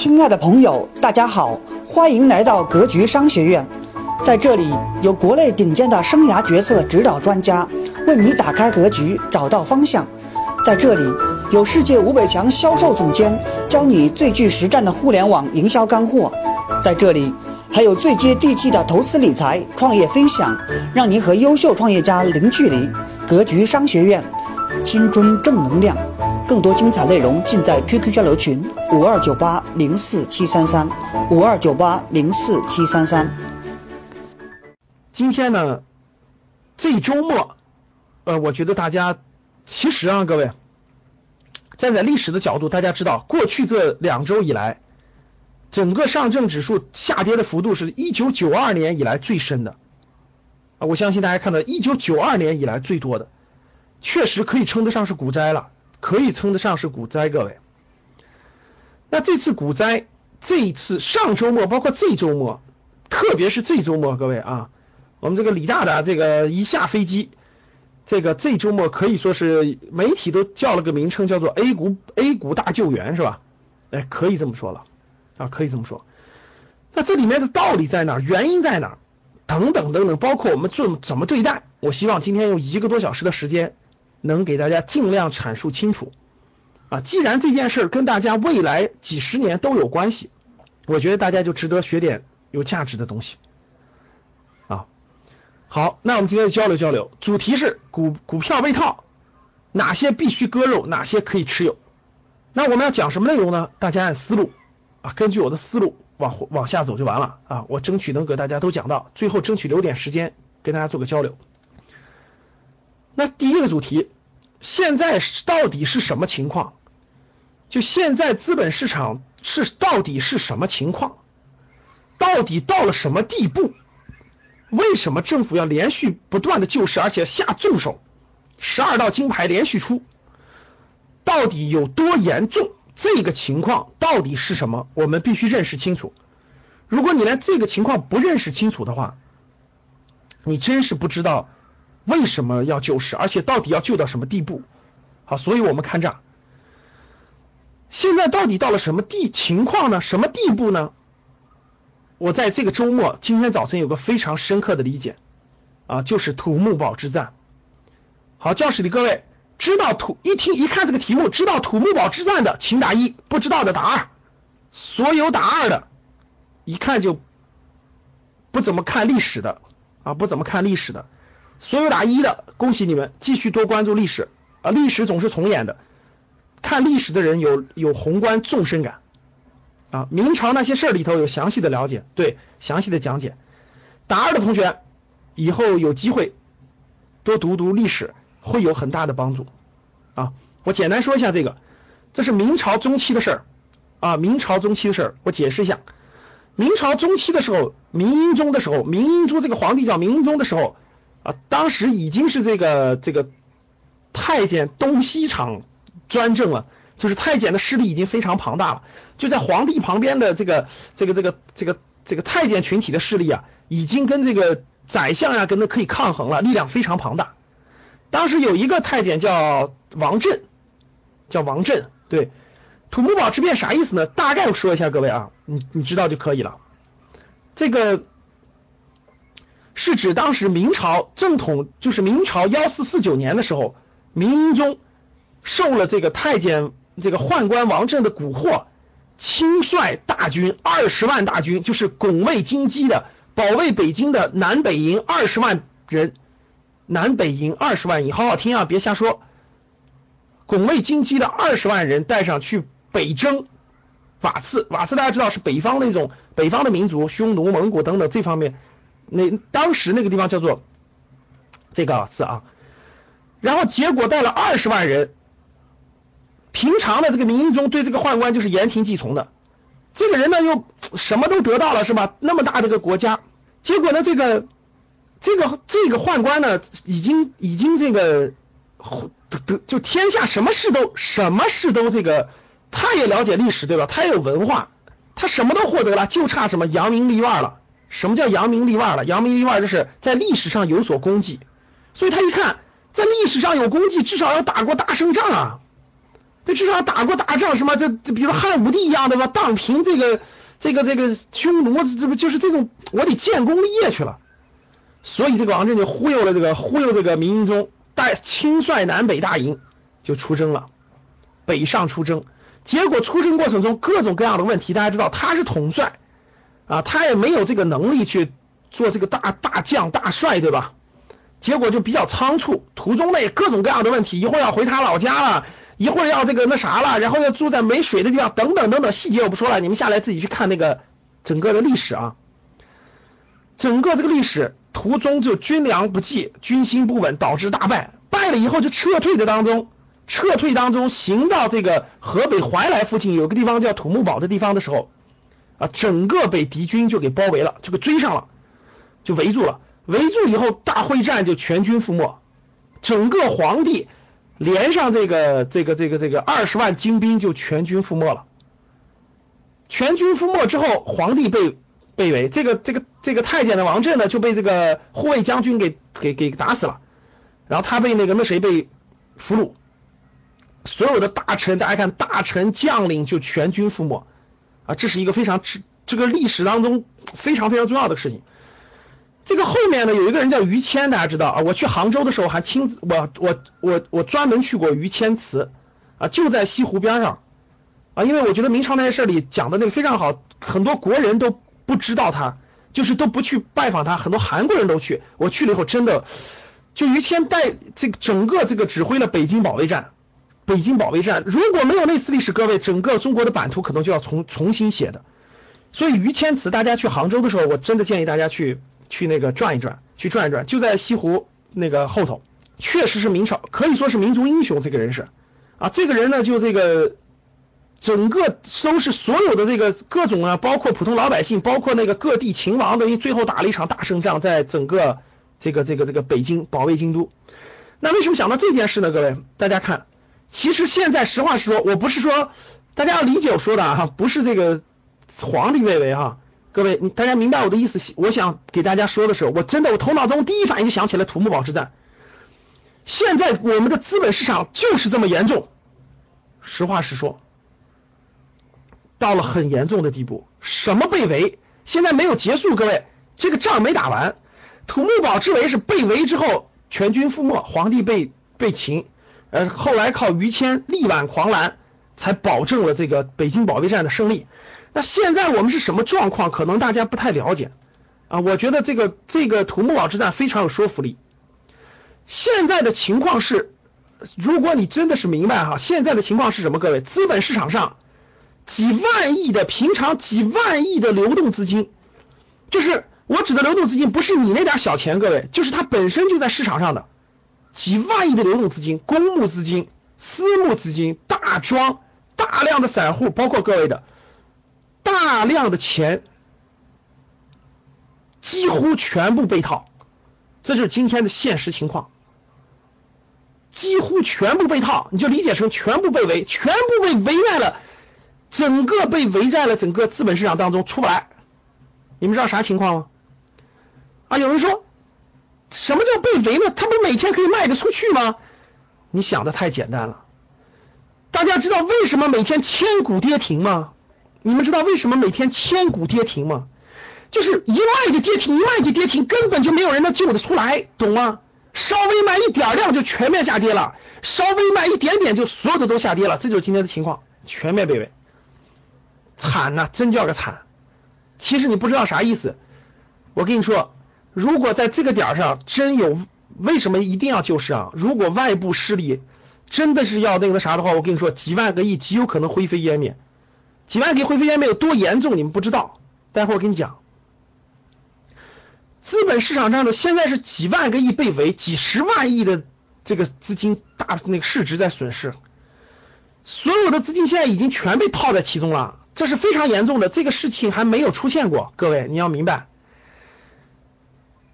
亲爱的朋友，大家好，欢迎来到格局商学院。在这里，有国内顶尖的生涯决策指导专家，为你打开格局，找到方向。在这里，有世界五百强销售总监，教你最具实战的互联网营销干货。在这里，还有最接地气的投资理财、创业分享，让您和优秀创业家零距离。格局商学院，青春正能量。更多精彩内容尽在 QQ 交流群五二九八零四七三三五二九八零四七三三。今天呢，这周末，呃，我觉得大家其实啊，各位站在历史的角度，大家知道，过去这两周以来，整个上证指数下跌的幅度是一九九二年以来最深的啊！我相信大家看到一九九二年以来最多的，确实可以称得上是股灾了。可以称得上是股灾，各位。那这次股灾，这一次上周末，包括这周末，特别是这周末，各位啊，我们这个李大大这个一下飞机，这个这周末可以说是媒体都叫了个名称，叫做 A 股 A 股大救援，是吧？哎，可以这么说了啊，可以这么说。那这里面的道理在哪？原因在哪？等等等等，包括我们做怎么对待？我希望今天用一个多小时的时间。能给大家尽量阐述清楚啊！既然这件事跟大家未来几十年都有关系，我觉得大家就值得学点有价值的东西啊。好，那我们今天就交流交流，主题是股股票被套，哪些必须割肉，哪些可以持有？那我们要讲什么内容呢？大家按思路啊，根据我的思路往往下走就完了啊！我争取能给大家都讲到，最后争取留点时间跟大家做个交流。那第一个主题，现在到底是什么情况？就现在资本市场是到底是什么情况？到底到了什么地步？为什么政府要连续不断的救市，而且下重手？十二道金牌连续出，到底有多严重？这个情况到底是什么？我们必须认识清楚。如果你连这个情况不认识清楚的话，你真是不知道。为什么要救市？而且到底要救到什么地步？好，所以我们看这，现在到底到了什么地情况呢？什么地步呢？我在这个周末，今天早晨有个非常深刻的理解啊，就是土木堡之战。好，教室里各位知道土一听一看这个题目，知道土木堡之战的，请打一；不知道的打二。所有打二的，一看就不怎么看历史的啊，不怎么看历史的。所有打一的，恭喜你们，继续多关注历史啊！历史总是重演的，看历史的人有有宏观纵深感啊！明朝那些事儿里头有详细的了解，对，详细的讲解。打二的同学以后有机会多读读历史，会有很大的帮助啊！我简单说一下这个，这是明朝中期的事儿啊，明朝中期的事儿，我解释一下。明朝中期的时候，明英宗的时候，明英宗这个皇帝叫明英宗的时候。啊，当时已经是这个这个太监东西厂专政了，就是太监的势力已经非常庞大了。就在皇帝旁边的这个这个这个这个这个太监群体的势力啊，已经跟这个宰相呀跟他可以抗衡了，力量非常庞大。当时有一个太监叫王振，叫王振。对，土木堡之变啥意思呢？大概说一下，各位啊，你你知道就可以了。这个。是指当时明朝正统，就是明朝幺四四九年的时候，明英宗受了这个太监这个宦官王振的蛊惑，亲率大军二十万大军，就是拱卫京畿的，保卫北京的南北营二十万人，南北营二十万营，好好听啊，别瞎说，拱卫京畿的二十万人带上去北征瓦刺，瓦刺大家知道是北方那种北方的民族，匈奴、蒙古等等这方面。那当时那个地方叫做这个字啊，然后结果带了二十万人，平常的这个名义中对这个宦官就是言听计从的，这个人呢又什么都得到了是吧？那么大的一个国家，结果呢这个这个这个宦官呢已经已经这个得得就天下什么事都什么事都这个，他也了解历史对吧？他也有文化，他什么都获得了，就差什么扬名立万了。什么叫扬名立万了？扬名立万就是在历史上有所功绩，所以他一看在历史上有功绩，至少要打过大胜仗啊，这至少打过大仗，什么这这，比如汉武帝一样的吧，荡平这个这个这个匈奴，这不就是这种我得建功立业去了。所以这个王振就忽悠了这个忽悠这个明英宗，带亲率南北大营就出征了，北上出征。结果出征过程中各种各样的问题，大家知道他是统帅啊，他也没有这个能力去做这个大大将大帅，对吧？结果就比较仓促，途中呢各种各样的问题，一会儿要回他老家了，一会儿要这个那啥了，然后要住在没水的地方，等等等等，细节我不说了，你们下来自己去看那个整个的历史啊，整个这个历史途中就军粮不济，军心不稳，导致大败，败了以后就撤退的当中，撤退当中行到这个河北怀来附近有个地方叫土木堡的地方的时候，啊，整个被敌军就给包围了，就给追上了，就围住了。围住以后，大会战就全军覆没，整个皇帝连上这个这个这个这个二十万精兵就全军覆没了。全军覆没之后，皇帝被被围，这个这个这个太监的王振呢就被这个护卫将军给给给打死了，然后他被那个那谁被俘虏，所有的大臣大家看，大臣将领就全军覆没啊，这是一个非常这个历史当中非常非常重要的事情。这个后面呢，有一个人叫于谦，大家知道啊。我去杭州的时候还亲自，我我我我专门去过于谦祠啊，就在西湖边上啊。因为我觉得明朝那些事里讲的那个非常好，很多国人都不知道他，就是都不去拜访他，很多韩国人都去。我去了以后，真的就于谦带这个整个这个指挥了北京保卫战。北京保卫战如果没有那次历史，各位整个中国的版图可能就要重重新写的。所以于谦祠，大家去杭州的时候，我真的建议大家去。去那个转一转，去转一转，就在西湖那个后头，确实是明朝，可以说是民族英雄。这个人是啊，这个人呢，就这个整个收拾所有的这个各种啊，包括普通老百姓，包括那个各地秦王，等于最后打了一场大胜仗，在整个这个这个这个北京保卫京都。那为什么想到这件事呢？各位，大家看，其实现在实话实说，我不是说大家要理解我说的啊，不是这个皇帝位为哈。各位，大家明白我的意思？我想给大家说的是，我真的，我头脑中第一反应就想起了土木堡之战。现在我们的资本市场就是这么严重，实话实说，到了很严重的地步。什么被围？现在没有结束，各位，这个仗没打完。土木堡之围是被围之后全军覆没，皇帝被被擒，呃，后来靠于谦力挽狂澜，才保证了这个北京保卫战的胜利。那现在我们是什么状况？可能大家不太了解啊。我觉得这个这个土木堡之战非常有说服力。现在的情况是，如果你真的是明白哈，现在的情况是什么？各位，资本市场上几万亿的平常几万亿的流动资金，就是我指的流动资金，不是你那点小钱，各位，就是它本身就在市场上的几万亿的流动资金，公募资金、私募资金、大庄、大量的散户，包括各位的。大量的钱几乎全部被套，这就是今天的现实情况。几乎全部被套，你就理解成全部被围，全部被围在了整个被围在了整个资本市场当中出不来。你们知道啥情况吗？啊，有人说什么叫被围呢？他不每天可以卖得出去吗？你想的太简单了。大家知道为什么每天千股跌停吗？你们知道为什么每天千股跌停吗？就是一卖就跌停，一卖就跌停，根本就没有人能救得出来，懂吗？稍微卖一点量就全面下跌了，稍微卖一点点就所有的都下跌了，这就是今天的情况，全面被围，惨呐，真叫个惨。其实你不知道啥意思，我跟你说，如果在这个点上真有，为什么一定要救市啊？如果外部势力真的是要那个啥的话，我跟你说，几万个亿极有可能灰飞烟灭。几万亿灰飞烟灭有多严重？你们不知道，待会儿我跟你讲。资本市场上的现在是几万个亿被围，几十万亿的这个资金大那个市值在损失，所有的资金现在已经全被套在其中了，这是非常严重的。这个事情还没有出现过，各位你要明白。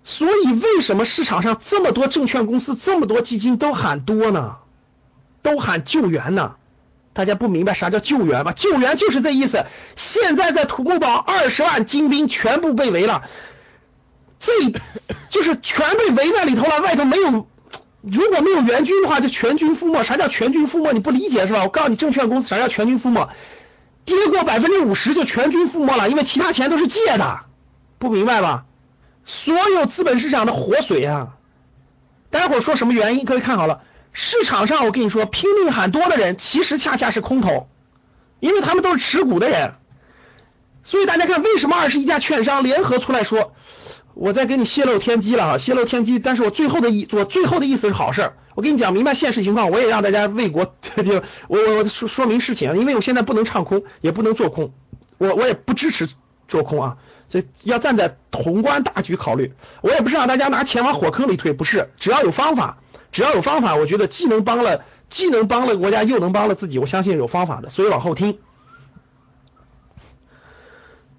所以为什么市场上这么多证券公司、这么多基金都喊多呢？都喊救援呢？大家不明白啥叫救援吧？救援就是这意思。现在在土木堡，二十万精兵全部被围了，这 就是全被围在里头了，外头没有如果没有援军的话，就全军覆没。啥叫全军覆没？你不理解是吧？我告诉你，证券公司啥叫全军覆没？跌过百分之五十就全军覆没了，因为其他钱都是借的，不明白吧？所有资本市场的活水啊！待会儿说什么原因？各位看好了，市场上我跟你说，拼命喊多的人，其实恰恰是空头，因为他们都是持股的人。所以大家看，为什么二十一家券商联合出来说？我在给你泄露天机了哈，泄露天机，但是我最后的意，我最后的意思是好事儿。我跟你讲明白现实情况，我也让大家为国 就我我我说说明事情，因为我现在不能唱空，也不能做空，我我也不支持做空啊，要站在宏观大局考虑。我也不是让大家拿钱往火坑里推，不是，只要有方法，只要有方法，我觉得既能帮了，既能帮了国家，又能帮了自己，我相信有方法的，所以往后听。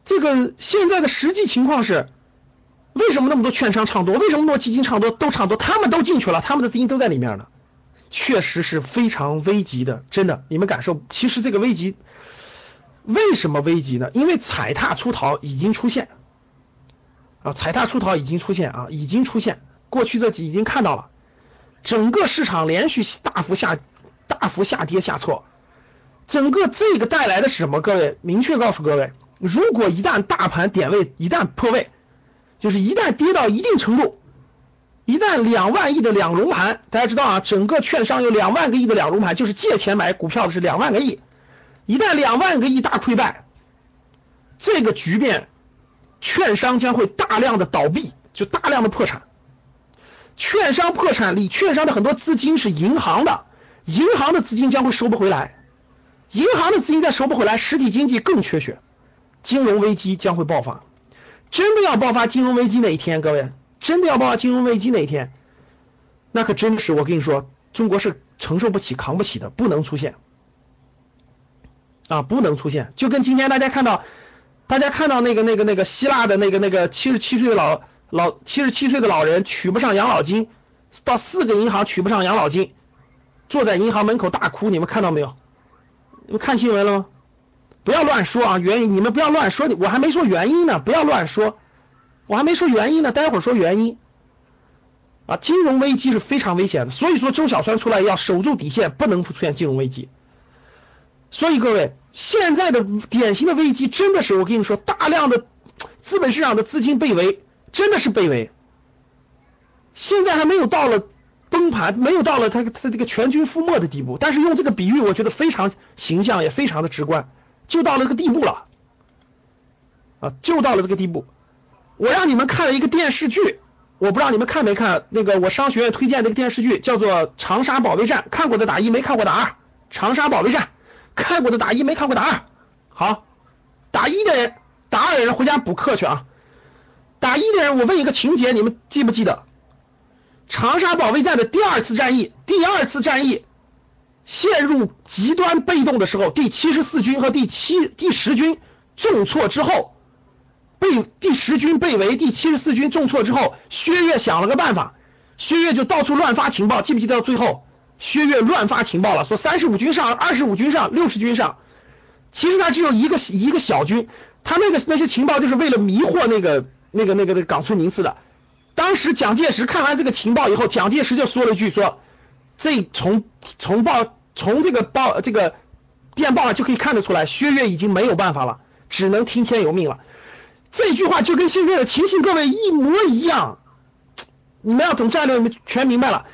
这个现在的实际情况是。为什么那么多券商唱多？为什么那么多基金唱多？都唱多，他们都进去了，他们的资金都在里面呢。确实是非常危急的，真的，你们感受？其实这个危急，为什么危急呢？因为踩踏出逃已经出现啊，踩踏出逃已经出现啊，已经出现。过去这几已经看到了，整个市场连续大幅下大幅下跌下挫，整个这个带来的是什么？各位，明确告诉各位，如果一旦大盘点位一旦破位。就是一旦跌到一定程度，一旦两万亿的两融盘，大家知道啊，整个券商有两万个亿的两融盘，就是借钱买股票的是两万个亿，一旦两万个亿大溃败，这个局面，券商将会大量的倒闭，就大量的破产。券商破产，里券商的很多资金是银行的，银行的资金将会收不回来，银行的资金再收不回来，实体经济更缺血，金融危机将会爆发。真的要爆发金融危机那一天，各位，真的要爆发金融危机那一天，那可真是我跟你说，中国是承受不起、扛不起的，不能出现啊，不能出现。就跟今天大家看到，大家看到那个、那个、那个希腊的那个、那个七十七岁的老老七十七岁的老人取不上养老金，到四个银行取不上养老金，坐在银行门口大哭，你们看到没有？你们看新闻了吗？不要乱说啊！原因你们不要乱说，我还没说原因呢，不要乱说，我还没说原因呢，待会儿说原因啊！金融危机是非常危险的，所以说周小川出来要守住底线，不能出现金融危机。所以各位，现在的典型的危机真的是我跟你说，大量的资本市场的资金被围，真的是被围。现在还没有到了崩盘，没有到了他他这个全军覆没的地步，但是用这个比喻，我觉得非常形象，也非常的直观。就到了这个地步了，啊，就到了这个地步。我让你们看了一个电视剧，我不知道你们看没看那个我商学院推荐的一个电视剧，叫做《长沙保卫战》，看过的打一，没看过打二。长沙保卫战，看过的打一，没看过打二。好，打一的人，打二的人回家补课去啊。打一的人，我问一个情节，你们记不记得？长沙保卫战的第二次战役，第二次战役。陷入极端被动的时候，第七十四军和第七第十军重挫之后，被第十军被围，第七十四军重挫之后，薛岳想了个办法，薛岳就到处乱发情报，记不记得到最后，薛岳乱发情报了，说三十五军上，二十五军上，六十军上，其实他只有一个一个小军，他那个那些情报就是为了迷惑那个那个那个那个冈村宁次的。当时蒋介石看完这个情报以后，蒋介石就说了一句说。这从从报从这个报这个电报就可以看得出来，薛岳已经没有办法了，只能听天由命了。这句话就跟现在的情形各位一模一样。你们要懂战略，你们全明白了。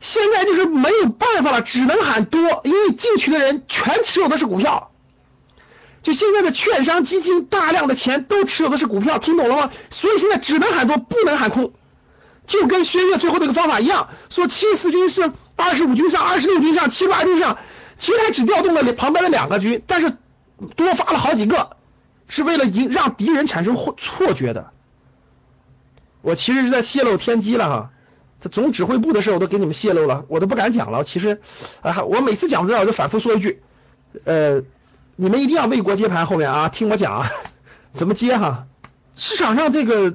现在就是没有办法了，只能喊多，因为进去的人全持有的是股票。就现在的券商基金大量的钱都持有的是股票，听懂了吗？所以现在只能喊多，不能喊空。就跟薛岳最后那个方法一样，说七四军是。二十五军上，二十六军上，七八军上，其实他只调动了旁边的两个军，但是多发了好几个，是为了赢让敌人产生错觉的。我其实是在泄露天机了哈，这总指挥部的事我都给你们泄露了，我都不敢讲了。其实啊，我每次讲到这我就反复说一句，呃，你们一定要为国接盘，后面啊，听我讲啊，怎么接哈？市场上这个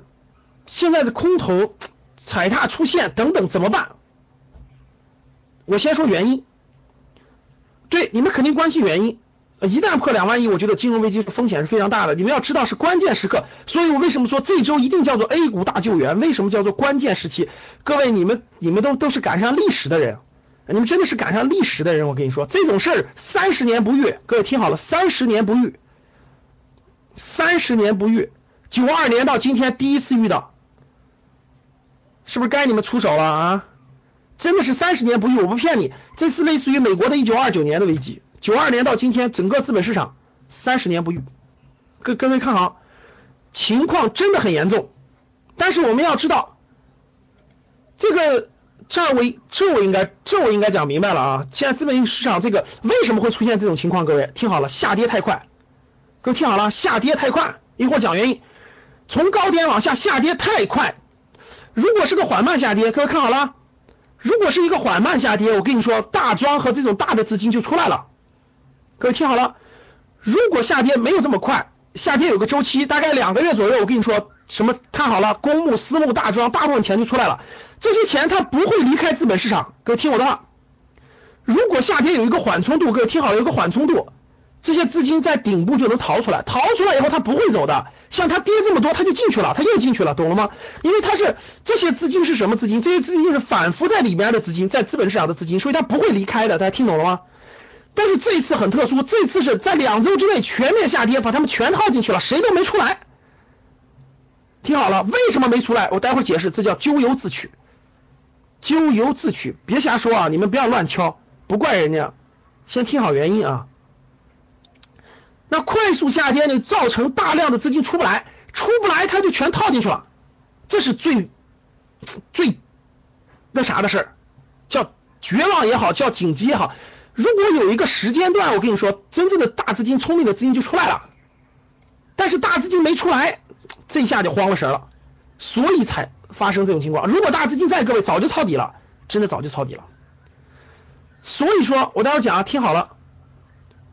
现在的空头踩踏出现等等怎么办？我先说原因，对你们肯定关心原因，一旦破两万亿，我觉得金融危机风险是非常大的。你们要知道是关键时刻，所以我为什么说这周一定叫做 A 股大救援？为什么叫做关键时期？各位，你们你们都都是赶上历史的人，你们真的是赶上历史的人。我跟你说，这种事儿三十年不遇，各位听好了，三十年不遇，三十年不遇，九二年到今天第一次遇到，是不是该你们出手了啊？真的是三十年不遇，我不骗你，这次类似于美国的一九二九年的危机。九二年到今天，整个资本市场三十年不遇，各各位看好，情况真的很严重。但是我们要知道，这个这儿我这我应该这我应该讲明白了啊！现在资本市场这个为什么会出现这种情况？各位听好了，下跌太快，各位听好了，下跌太快，一会儿讲原因。从高点往下下跌太快，如果是个缓慢下跌，各位看好了，如果是一个缓慢下跌，我跟你说，大庄和这种大的资金就出来了。各位听好了，如果下跌没有这么快，下跌有个周期，大概两个月左右。我跟你说，什么看好了，公募、私募、大庄，大部分钱就出来了。这些钱它不会离开资本市场。各位听我的话，如果下跌有一个缓冲度，各位听好了，有个缓冲度，这些资金在顶部就能逃出来，逃出来以后它不会走的。像它跌这么多，它就进去了，它又进去了，懂了吗？因为它是这些资金是什么资金？这些资金就是反复在里边的资金，在资本市场的资金，所以它不会离开的。大家听懂了吗？但是这一次很特殊，这次是在两周之内全面下跌，把他们全套进去了，谁都没出来。听好了，为什么没出来？我待会儿解释，这叫咎由自取。咎由自取，别瞎说啊！你们不要乱敲，不怪人家。先听好原因啊。那快速下跌呢，造成大量的资金出不来，出不来他就全套进去了，这是最最那啥的事儿，叫绝望也好，叫紧急也好。如果有一个时间段，我跟你说，真正的大资金、聪明的资金就出来了，但是大资金没出来，这下就慌了神了，所以才发生这种情况。如果大资金在，各位早就抄底了，真的早就抄底了。所以说我待会讲啊，听好了。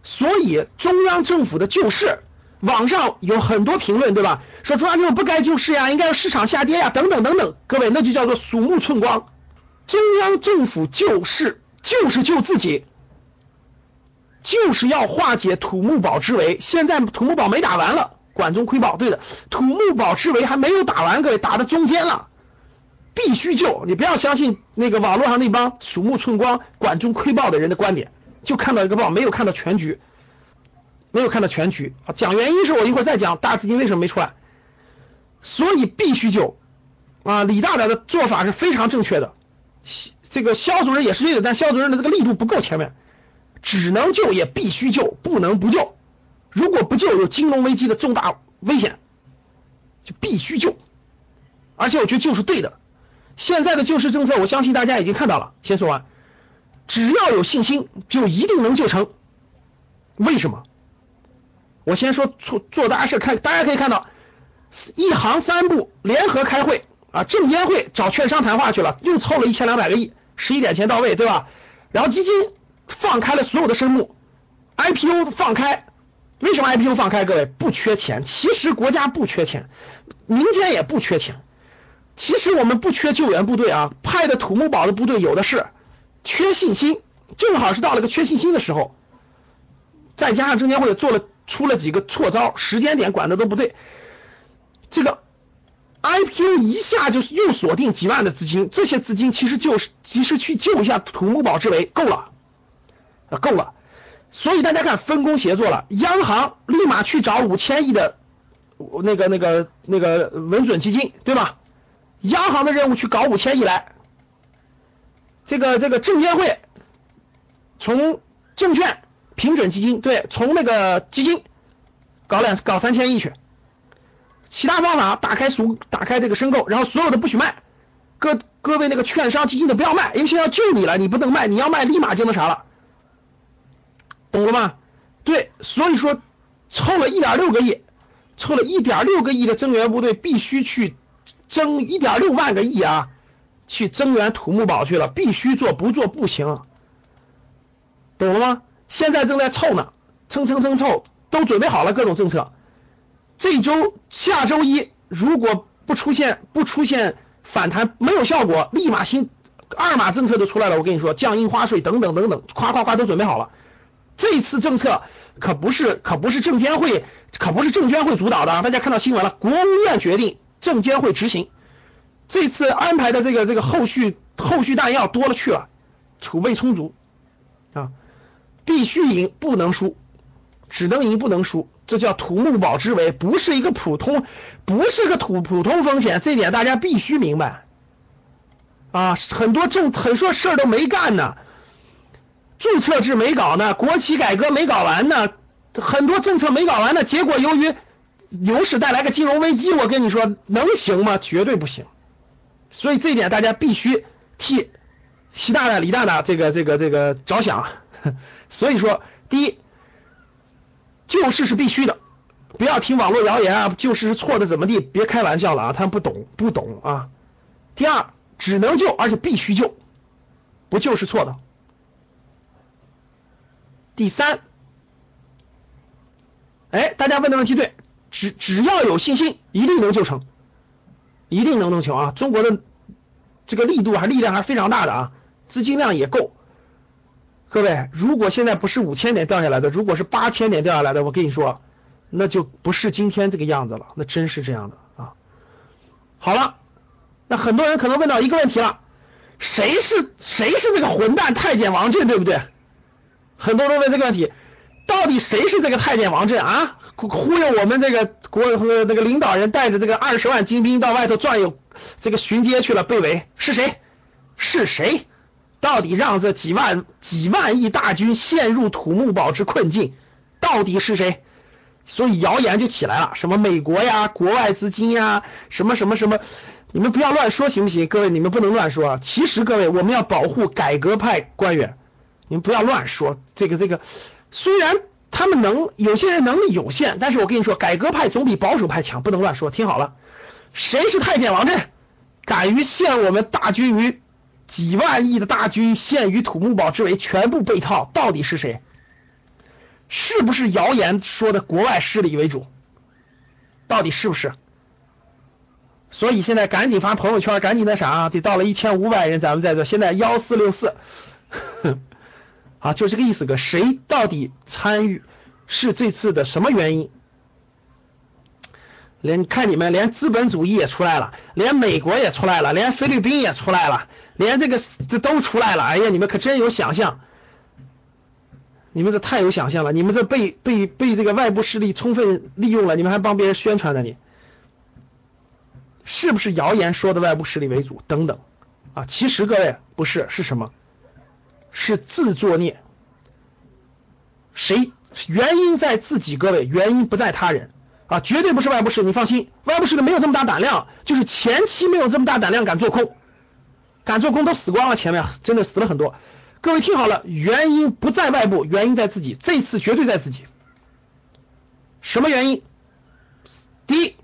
所以中央政府的救市，网上有很多评论，对吧？说中央政府不该救市呀，应该让市场下跌呀，等等等等。各位，那就叫做鼠目寸光。中央政府救市就是救自己。就是要化解土木堡之围，现在土木堡没打完了，管中窥豹，对的，土木堡之围还没有打完，各位打到中间了，必须救，你不要相信那个网络上那帮鼠目寸光、管中窥豹的人的观点，就看到一个豹，没有看到全局，没有看到全局。讲原因是我一会儿再讲大资金为什么没出来，所以必须救。啊！李大胆的做法是非常正确的，这个肖主任也是对的，但肖主任的这个力度不够前面。只能救也必须救，不能不救。如果不救，有金融危机的重大危险，就必须救。而且我觉得救是对的。现在的救市政策，我相信大家已经看到了。先说完，只要有信心，就一定能救成。为什么？我先说做做大事，看大家可以看到，一行三部联合开会啊，证监会找券商谈话去了，又凑了一千两百个亿，十一点前到位，对吧？然后基金。放开了所有的生目，IPO 放开，为什么 IPO 放开？各位不缺钱，其实国家不缺钱，民间也不缺钱，其实我们不缺救援部队啊，派的土木堡的部队有的是，缺信心，正好是到了个缺信心的时候，再加上证监会做了出了几个错招，时间点管的都不对，这个。IPO 一下就又锁定几万的资金，这些资金其实就是及时去救一下土木堡之围，够了。啊，够了，所以大家看分工协作了，央行立马去找五千亿的那个那个那个稳准基金，对吧？央行的任务去搞五千亿来，这个这个证监会从证券平准基金对，从那个基金搞两搞三千亿去，其他方法打开赎打开这个申购，然后所有的不许卖，各各位那个券商基金的不要卖，因为现在要救你了，你不能卖，你要卖立马就那啥了。懂了吗？对，所以说凑了一点六个亿，凑了一点六个亿的增援部队必须去增一点六万个亿啊，去增援土木堡去了，必须做，不做不行，懂了吗？现在正在凑呢，蹭蹭蹭凑，都准备好了各种政策。这周下周一如果不出现不出现反弹，没有效果，立马新二码政策都出来了。我跟你说，降印花税等等等等，夸夸夸都准备好了。这次政策可不是可不是证监会，可不是证监会主导的！大家看到新闻了，国务院决定，证监会执行。这次安排的这个这个后续后续弹药多了去了，储备充足啊，必须赢不能输，只能赢不能输，这叫土木堡之围，不是一个普通不是个土普通风险，这点大家必须明白啊！很多政很多事儿都没干呢。注册制没搞呢，国企改革没搞完呢，很多政策没搞完呢。结果由于牛市带来个金融危机，我跟你说能行吗？绝对不行。所以这一点大家必须替习大大、李大大这个、这个、这个着想。所以说，第一，救市是必须的，不要听网络谣言啊，救市是错的，怎么地？别开玩笑了啊，他们不懂，不懂啊。第二，只能救，而且必须救，不救是错的。第三，哎，大家问的问题对，只只要有信心，一定能救成，一定能能救啊！中国的这个力度还力量还是非常大的啊，资金量也够。各位，如果现在不是五千点掉下来的，如果是八千点掉下来的，我跟你说，那就不是今天这个样子了，那真是这样的啊。好了，那很多人可能问到一个问题了，谁是谁是这个混蛋太监王震，对不对？很多人问这个问题，到底谁是这个太监王震啊？忽悠我们这个国那个领导人带着这个二十万精兵到外头转悠，这个巡街去了，被围是谁？是谁？到底让这几万几万亿大军陷入土木堡之困境？到底是谁？所以谣言就起来了，什么美国呀、国外资金呀，什么什么什么，你们不要乱说行不行？各位，你们不能乱说啊。其实各位，我们要保护改革派官员。你们不要乱说，这个这个，虽然他们能有些人能力有限，但是我跟你说，改革派总比保守派强，不能乱说。听好了，谁是太监王振？敢于陷我们大军于几万亿的大军陷于土木堡之围，全部被套，到底是谁？是不是谣言说的国外势力为主？到底是不是？所以现在赶紧发朋友圈，赶紧那啥啊，得到了一千五百人，咱们在这，现在幺四六四。啊，就这个意思个，谁到底参与是这次的什么原因？连看你们连资本主义也出来了，连美国也出来了，连菲律宾也出来了，连这个这都出来了。哎呀，你们可真有想象，你们这太有想象了，你们这被被被这个外部势力充分利用了，你们还帮别人宣传呢？你是不是谣言说的外部势力为主？等等啊，其实各位不是，是什么？是自作孽，谁原因在自己？各位，原因不在他人啊，绝对不是外部势力，你放心，外部势力没有这么大胆量，就是前期没有这么大胆量敢做空，敢做空都死光了，前面真的死了很多。各位听好了，原因不在外部，原因在自己，这次绝对在自己。什么原因？第一。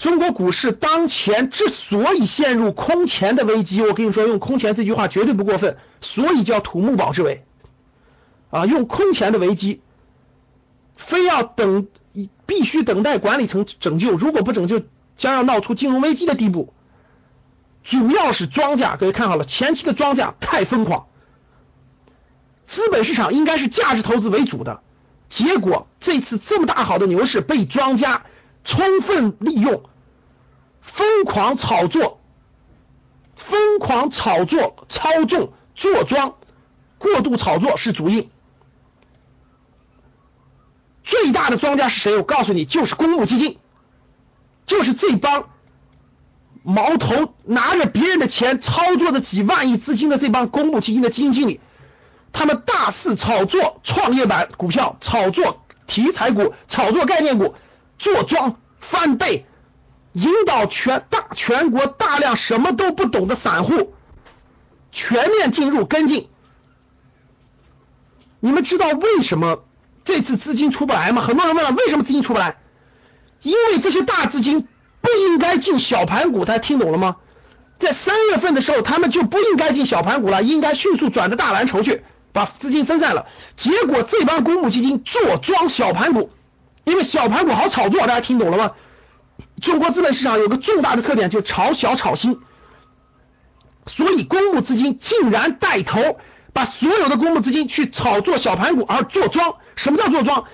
中国股市当前之所以陷入空前的危机，我跟你说，用空前这句话绝对不过分，所以叫土木堡之围啊，用空前的危机，非要等，必须等待管理层拯救，如果不拯救，将要闹出金融危机的地步。主要是庄家，各位看好了，前期的庄家太疯狂，资本市场应该是价值投资为主的，结果这次这么大好的牛市被庄家充分利用。疯狂炒作，疯狂炒作、操纵、坐庄、过度炒作是主因。最大的庄家是谁？我告诉你，就是公募基金，就是这帮毛头拿着别人的钱操作着几万亿资金的这帮公募基金的基金经理，他们大肆炒作创业板股票，炒作题材股，炒作概念股，坐庄翻倍。引导全大全国大量什么都不懂的散户全面进入跟进。你们知道为什么这次资金出不来吗？很多人问了，为什么资金出不来？因为这些大资金不应该进小盘股，大家听懂了吗？在三月份的时候，他们就不应该进小盘股了，应该迅速转到大蓝筹去，把资金分散了。结果这帮公募基金做庄小盘股，因为小盘股好炒作，大家听懂了吗？中国资本市场有个重大的特点，就炒小炒新，所以公募资金竟然带头把所有的公募资金去炒作小盘股而做庄。什么叫做庄？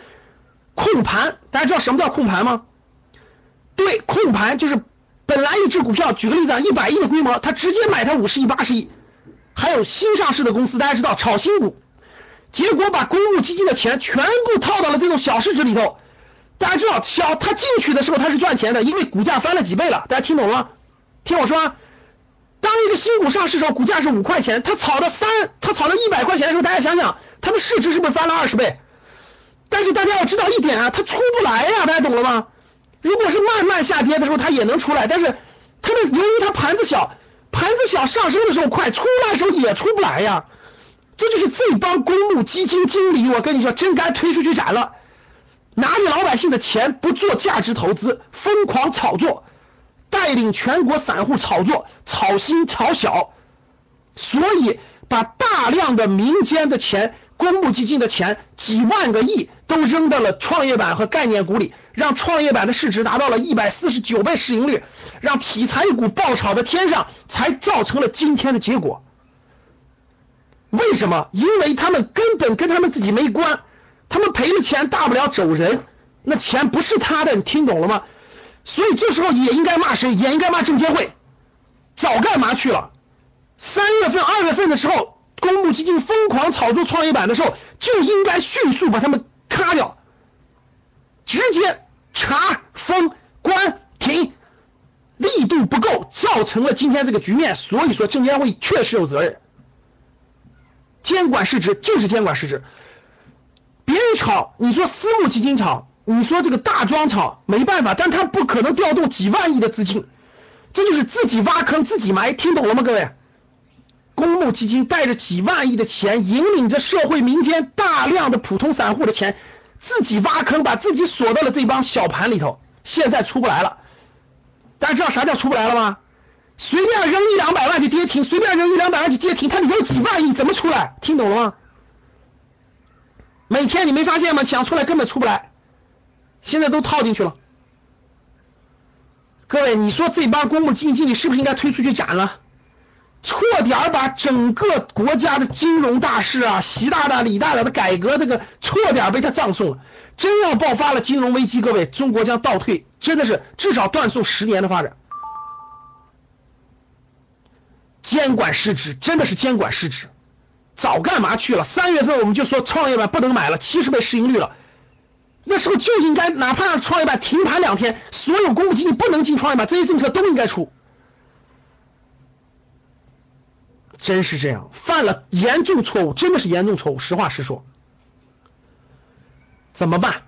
控盘，大家知道什么叫控盘吗？对，控盘就是本来一只股票，举个例子啊，一百亿的规模，他直接买它五十亿、八十亿。还有新上市的公司，大家知道炒新股，结果把公募基金的钱全部套到了这种小市值里头。大家知道，小他进去的时候他是赚钱的，因为股价翻了几倍了。大家听懂了吗？听我说，当一个新股上市时候，股价是五块钱，他炒到三，他炒到一百块钱的时候，大家想想，他的市值是不是翻了二十倍？但是大家要知道一点啊，它出不来呀，大家懂了吗？如果是慢慢下跌的时候，它也能出来，但是它的由于它盘子小，盘子小上升的时候快，出来的时候也出不来呀。这就是这帮公募基金经理，我跟你说，真该推出去斩了。拿着老百姓的钱不做价值投资，疯狂炒作，带领全国散户炒作，炒新炒小，所以把大量的民间的钱。公募基金的钱几万个亿都扔到了创业板和概念股里，让创业板的市值达到了一百四十九倍市盈率，让题材股爆炒到天上，才造成了今天的结果。为什么？因为他们根本跟他们自己没关，他们赔了钱大不了走人，那钱不是他的，你听懂了吗？所以这时候也应该骂谁？也应该骂证监会，早干嘛去了？三月份、二月份的时候。公募基金疯狂炒作创业板的时候，就应该迅速把他们咔掉，直接查封关停，力度不够，造成了今天这个局面。所以说，证监会确实有责任，监管失职就是监管失职。别人炒，你说私募基金炒，你说这个大庄炒，没办法，但他不可能调动几万亿的资金，这就是自己挖坑自己埋，听懂了吗，各位？公募基金带着几万亿的钱，引领着社会民间大量的普通散户的钱，自己挖坑，把自己锁到了这帮小盘里头，现在出不来了。大家知道啥叫出不来了吗？随便扔一两百万就跌停，随便扔一两百万就跌停，他里头有几万亿，怎么出来？听懂了吗？每天你没发现吗？想出来根本出不来，现在都套进去了。各位，你说这帮公募基金经理是不是应该推出去斩了？错点把整个国家的金融大事啊，习大大、李大大的改革，这个错点被他葬送了。真要爆发了金融危机，各位，中国将倒退，真的是至少断送十年的发展。监管失职，真的是监管失职，早干嘛去了？三月份我们就说创业板不能买了，七十倍市盈率了，那时候就应该哪怕让创业板停盘两天，所有公募基金不能进创业板，这些政策都应该出。真是这样，犯了严重错误，真的是严重错误。实话实说，怎么办？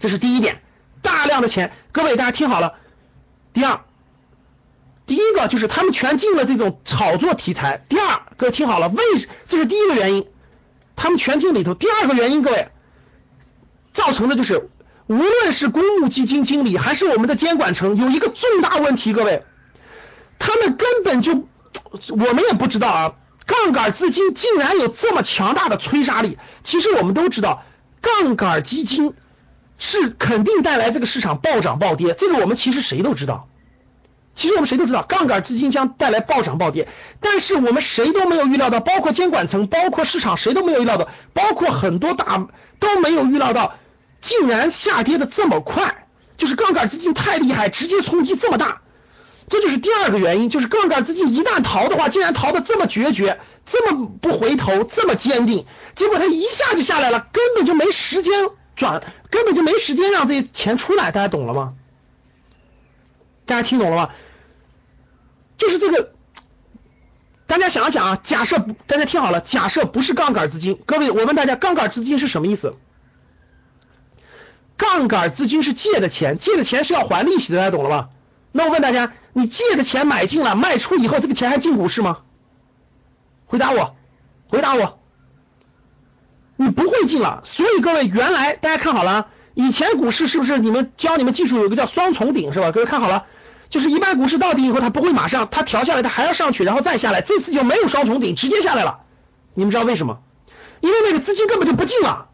这是第一点，大量的钱，各位大家听好了。第二，第一个就是他们全进了这种炒作题材。第二，各位听好了，为这是第一个原因，他们全进里头。第二个原因，各位造成的就是，无论是公募基金经理还是我们的监管层，有一个重大问题，各位，他们根本就。我们也不知道啊，杠杆资金竟然有这么强大的催杀力。其实我们都知道，杠杆基金是肯定带来这个市场暴涨暴跌，这个我们其实谁都知道。其实我们谁都知道，杠杆资金将带来暴涨暴跌，但是我们谁都没有预料到，包括监管层，包括市场，谁都没有预料到，包括很多大都没有预料到，竟然下跌的这么快，就是杠杆资金太厉害，直接冲击这么大。这就是第二个原因，就是杠杆资金一旦逃的话，竟然逃的这么决绝，这么不回头，这么坚定，结果它一下就下来了，根本就没时间转，根本就没时间让这些钱出来，大家懂了吗？大家听懂了吗？就是这个，大家想一想啊，假设大家听好了，假设不是杠杆资金，各位，我问大家，杠杆资金是什么意思？杠杆资金是借的钱，借的钱是要还利息的，大家懂了吗？那我问大家，你借的钱买进了，卖出以后这个钱还进股市吗？回答我，回答我，你不会进了。所以各位，原来大家看好了，以前股市是不是你们教你们技术有个叫双重顶是吧？各位看好了，就是一般股市到底以后它不会马上它调下来，它还要上去，然后再下来。这次就没有双重顶，直接下来了。你们知道为什么？因为那个资金根本就不进了。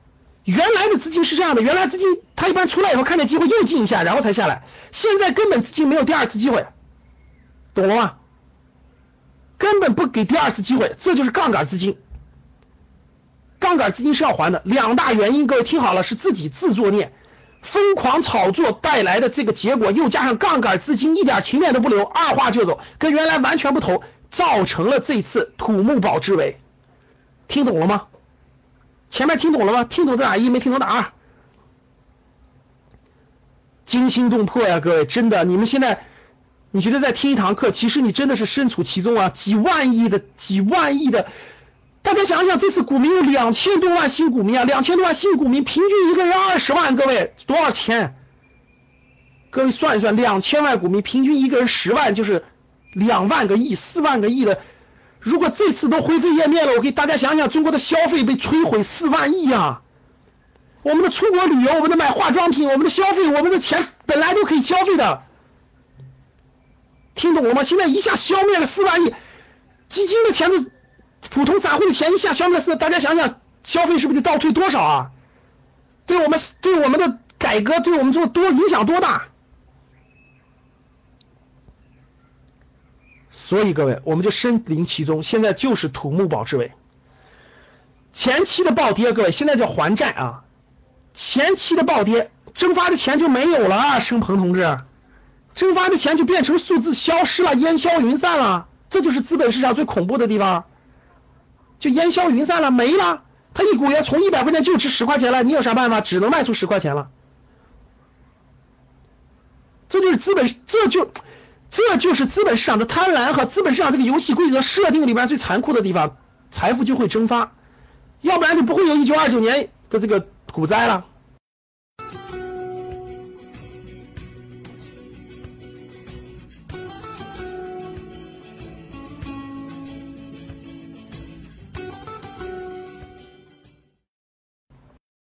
原来的资金是这样的，原来资金它一般出来以后看见机会又进一下，然后才下来。现在根本资金没有第二次机会，懂了吗？根本不给第二次机会，这就是杠杆资金。杠杆资金是要还的，两大原因，各位听好了，是自己自作孽，疯狂炒作带来的这个结果，又加上杠杆资金一点情面都不留，二话就走，跟原来完全不同，造成了这次土木堡之围。听懂了吗？前面听懂了吗？听懂打一，没听懂打二。惊心动魄呀，各位，真的，你们现在你觉得在听一堂课，其实你真的是身处其中啊，几万亿的，几万亿的。大家想想，这次股民有两千多万新股民啊，两千多万新股民，平均一个人二十万，各位多少钱？各位算一算，两千万股民，平均一个人十万，就是两万个亿、四万个亿的。如果这次都灰飞烟灭了，我给大家想想，中国的消费被摧毁四万亿啊！我们的出国旅游，我们的买化妆品，我们的消费，我们的钱本来都可以消费的，听懂了吗？现在一下消灭了四万亿，基金的钱都。普通散户的钱一下消灭四，大家想想，消费是不是得倒退多少啊？对我们对我们的改革，对我们做多影响多大？所以各位，我们就身临其中，现在就是土木堡之围。前期的暴跌，各位现在叫还债啊！前期的暴跌，蒸发的钱就没有了啊，生鹏同志，蒸发的钱就变成数字消失了，烟消云散了，这就是资本市场最恐怖的地方。就烟消云散了，没了。他一股烟从一百块钱就值十块钱了，你有啥办法？只能卖出十块钱了。这就是资本，这就这就是资本市场的贪婪和资本市场这个游戏规则设定里边最残酷的地方，财富就会蒸发，要不然就不会有一九二九年的这个股灾了。